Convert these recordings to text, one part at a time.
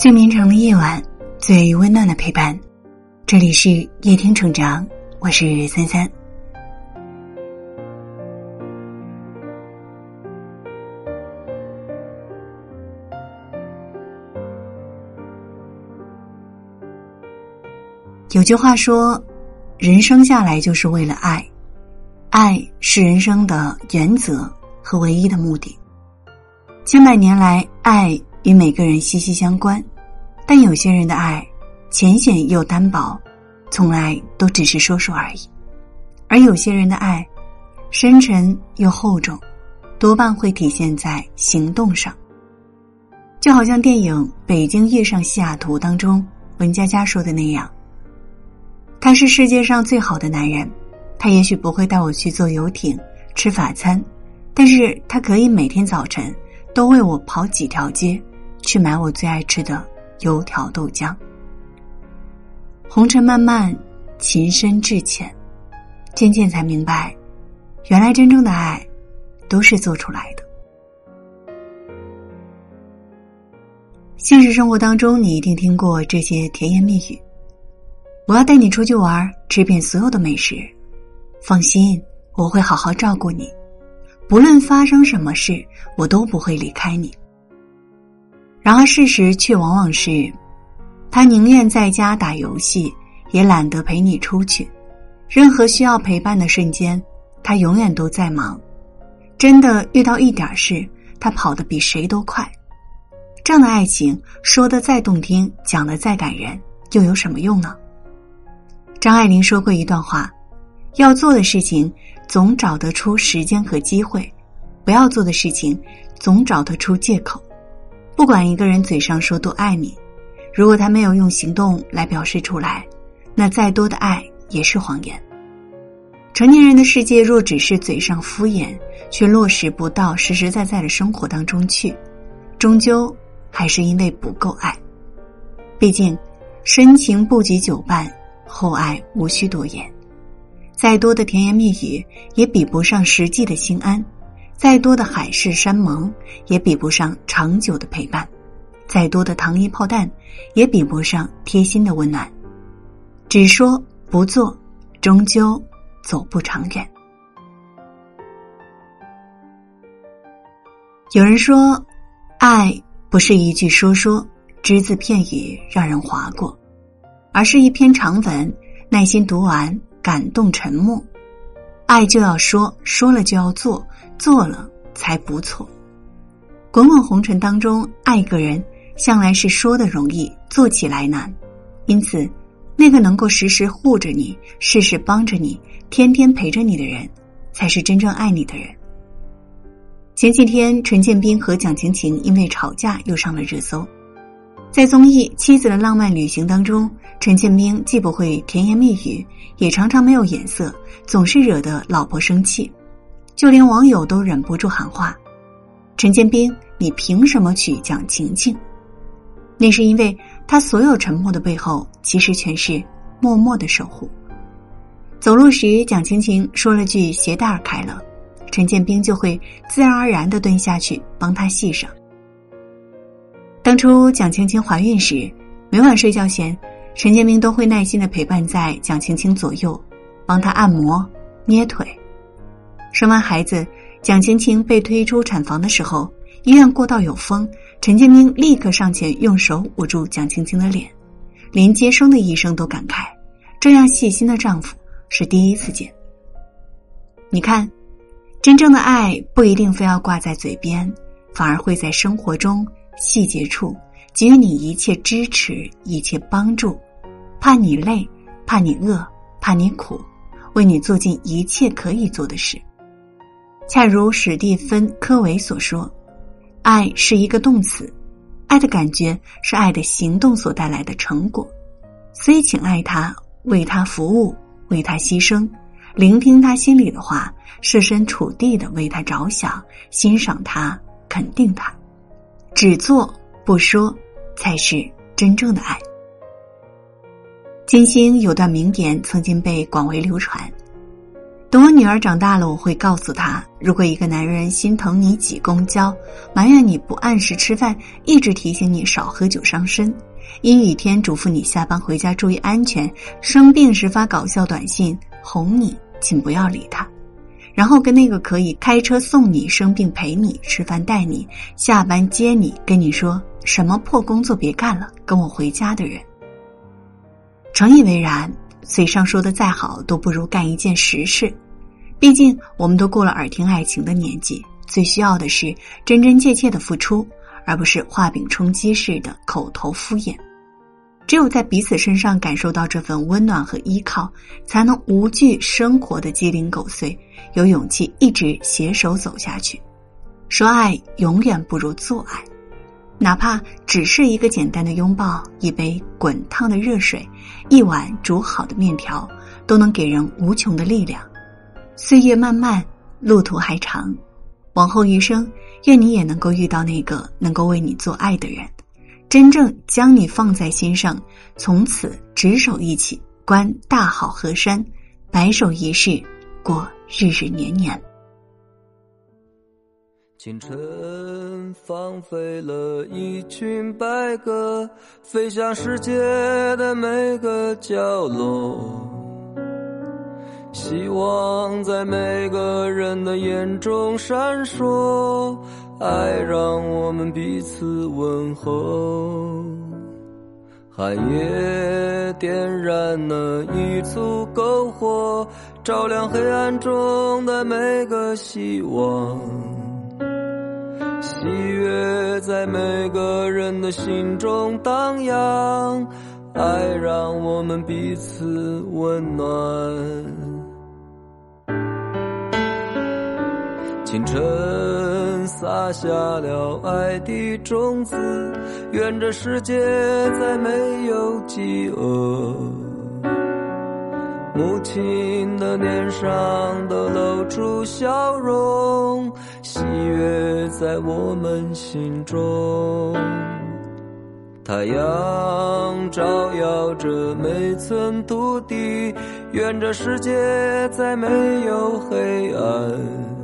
最绵长的夜晚，最温暖的陪伴。这里是夜听成长，我是三三。有句话说，人生下来就是为了爱，爱是人生的原则和唯一的目的。千百年来，爱与每个人息息相关，但有些人的爱浅显又单薄，从来都只是说说而已；而有些人的爱深沉又厚重，多半会体现在行动上。就好像电影《北京遇上西雅图》当中文佳佳说的那样。他是世界上最好的男人，他也许不会带我去坐游艇吃法餐，但是他可以每天早晨都为我跑几条街，去买我最爱吃的油条豆浆。红尘漫漫，情深至浅，渐渐才明白，原来真正的爱，都是做出来的。现实生活当中，你一定听过这些甜言蜜语。我要带你出去玩，吃遍所有的美食。放心，我会好好照顾你，不论发生什么事，我都不会离开你。然而事实却往往是，他宁愿在家打游戏，也懒得陪你出去。任何需要陪伴的瞬间，他永远都在忙。真的遇到一点事，他跑得比谁都快。这样的爱情，说的再动听，讲的再感人，又有什么用呢？张爱玲说过一段话：要做的事情总找得出时间和机会，不要做的事情总找得出借口。不管一个人嘴上说多爱你，如果他没有用行动来表示出来，那再多的爱也是谎言。成年人的世界若只是嘴上敷衍，却落实不到实实在在的生活当中去，终究还是因为不够爱。毕竟，深情不及久伴。厚爱无需多言，再多的甜言蜜语也比不上实际的心安；再多的海誓山盟也比不上长久的陪伴；再多的糖衣炮弹也比不上贴心的温暖。只说不做，终究走不长远。有人说，爱不是一句说说，只字片语让人划过。而是一篇长文，耐心读完，感动沉默。爱就要说，说了就要做，做了才不错。滚滚红尘当中，爱一个人向来是说的容易，做起来难。因此，那个能够时时护着你、事事帮着你、天天陪着你的人，才是真正爱你的人。前几天，陈建斌和蒋勤勤因为吵架又上了热搜。在综艺《妻子的浪漫旅行》当中，陈建斌既不会甜言蜜语，也常常没有眼色，总是惹得老婆生气，就连网友都忍不住喊话：“陈建斌，你凭什么娶蒋勤勤？”那是因为他所有沉默的背后，其实全是默默的守护。走路时，蒋勤勤说了句“鞋带开了”，陈建斌就会自然而然的蹲下去帮他系上。当初蒋青青怀孕时，每晚睡觉前，陈建斌都会耐心的陪伴在蒋青青左右，帮她按摩、捏腿。生完孩子，蒋青青被推出产房的时候，医院过道有风，陈建斌立刻上前用手捂住蒋青青的脸，连接生的医生都感慨：这样细心的丈夫是第一次见。你看，真正的爱不一定非要挂在嘴边，反而会在生活中。细节处给予你一切支持，一切帮助，怕你累，怕你饿，怕你苦，为你做尽一切可以做的事。恰如史蒂芬·科维所说：“爱是一个动词，爱的感觉是爱的行动所带来的成果。所以，请爱他，为他服务，为他牺牲，聆听他心里的话，设身处地的为他着想，欣赏他，肯定他。”只做不说，才是真正的爱。金星有段名言曾经被广为流传：等我女儿长大了，我会告诉她：如果一个男人心疼你挤公交，埋怨你不按时吃饭，一直提醒你少喝酒伤身，阴雨天嘱咐你下班回家注意安全，生病时发搞笑短信哄你，请不要理他。然后跟那个可以开车送你、生病陪你、吃饭带你、下班接你、跟你说什么破工作别干了，跟我回家的人，诚以为然。嘴上说的再好，都不如干一件实事。毕竟，我们都过了耳听爱情的年纪，最需要的是真真切切的付出，而不是画饼充饥式的口头敷衍。只有在彼此身上感受到这份温暖和依靠，才能无惧生活的鸡零狗碎，有勇气一直携手走下去。说爱永远不如做爱。哪怕只是一个简单的拥抱，一杯滚烫的热水，一碗煮好的面条，都能给人无穷的力量。岁月漫漫，路途还长，往后余生，愿你也能够遇到那个能够为你做爱的人，真正将你放在心上，从此执手一起观大好河山，白首一世，过日日年年。清晨放飞了一群白鸽，飞向世界的每个角落。希望在每个人的眼中闪烁，爱让我们彼此问候。寒夜点燃了一簇篝火，照亮黑暗中的每个希望。喜悦在每个人的心中荡漾，爱让我们彼此温暖。清晨撒下了爱的种子，愿这世界再没有饥饿。母亲的脸上都露出笑容，喜悦在我们心中。太阳照耀着每寸土地，愿这世界再没有黑暗。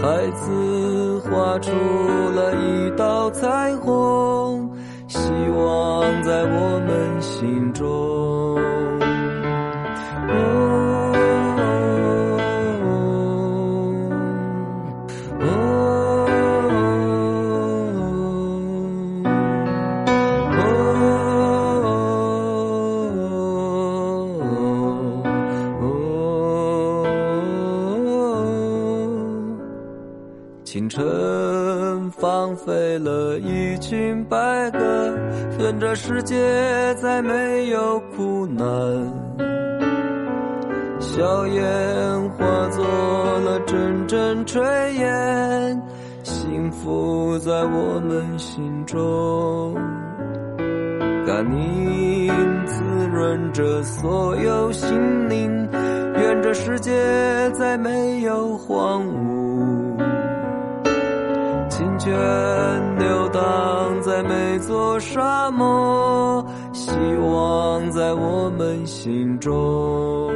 孩子画出了一道彩虹，希望在我们心中。浪费了一群白鸽，愿这世界再没有苦难。硝烟化作了阵阵炊烟，幸福在我们心中。甘宁滋润着所有心灵，愿这世界再没有荒芜。流荡在每座沙漠，希望在我们心中。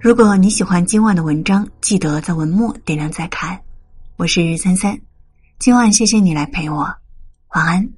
如果你喜欢今晚的文章，记得在文末点亮再看。我是三三，今晚谢谢你来陪我，晚安。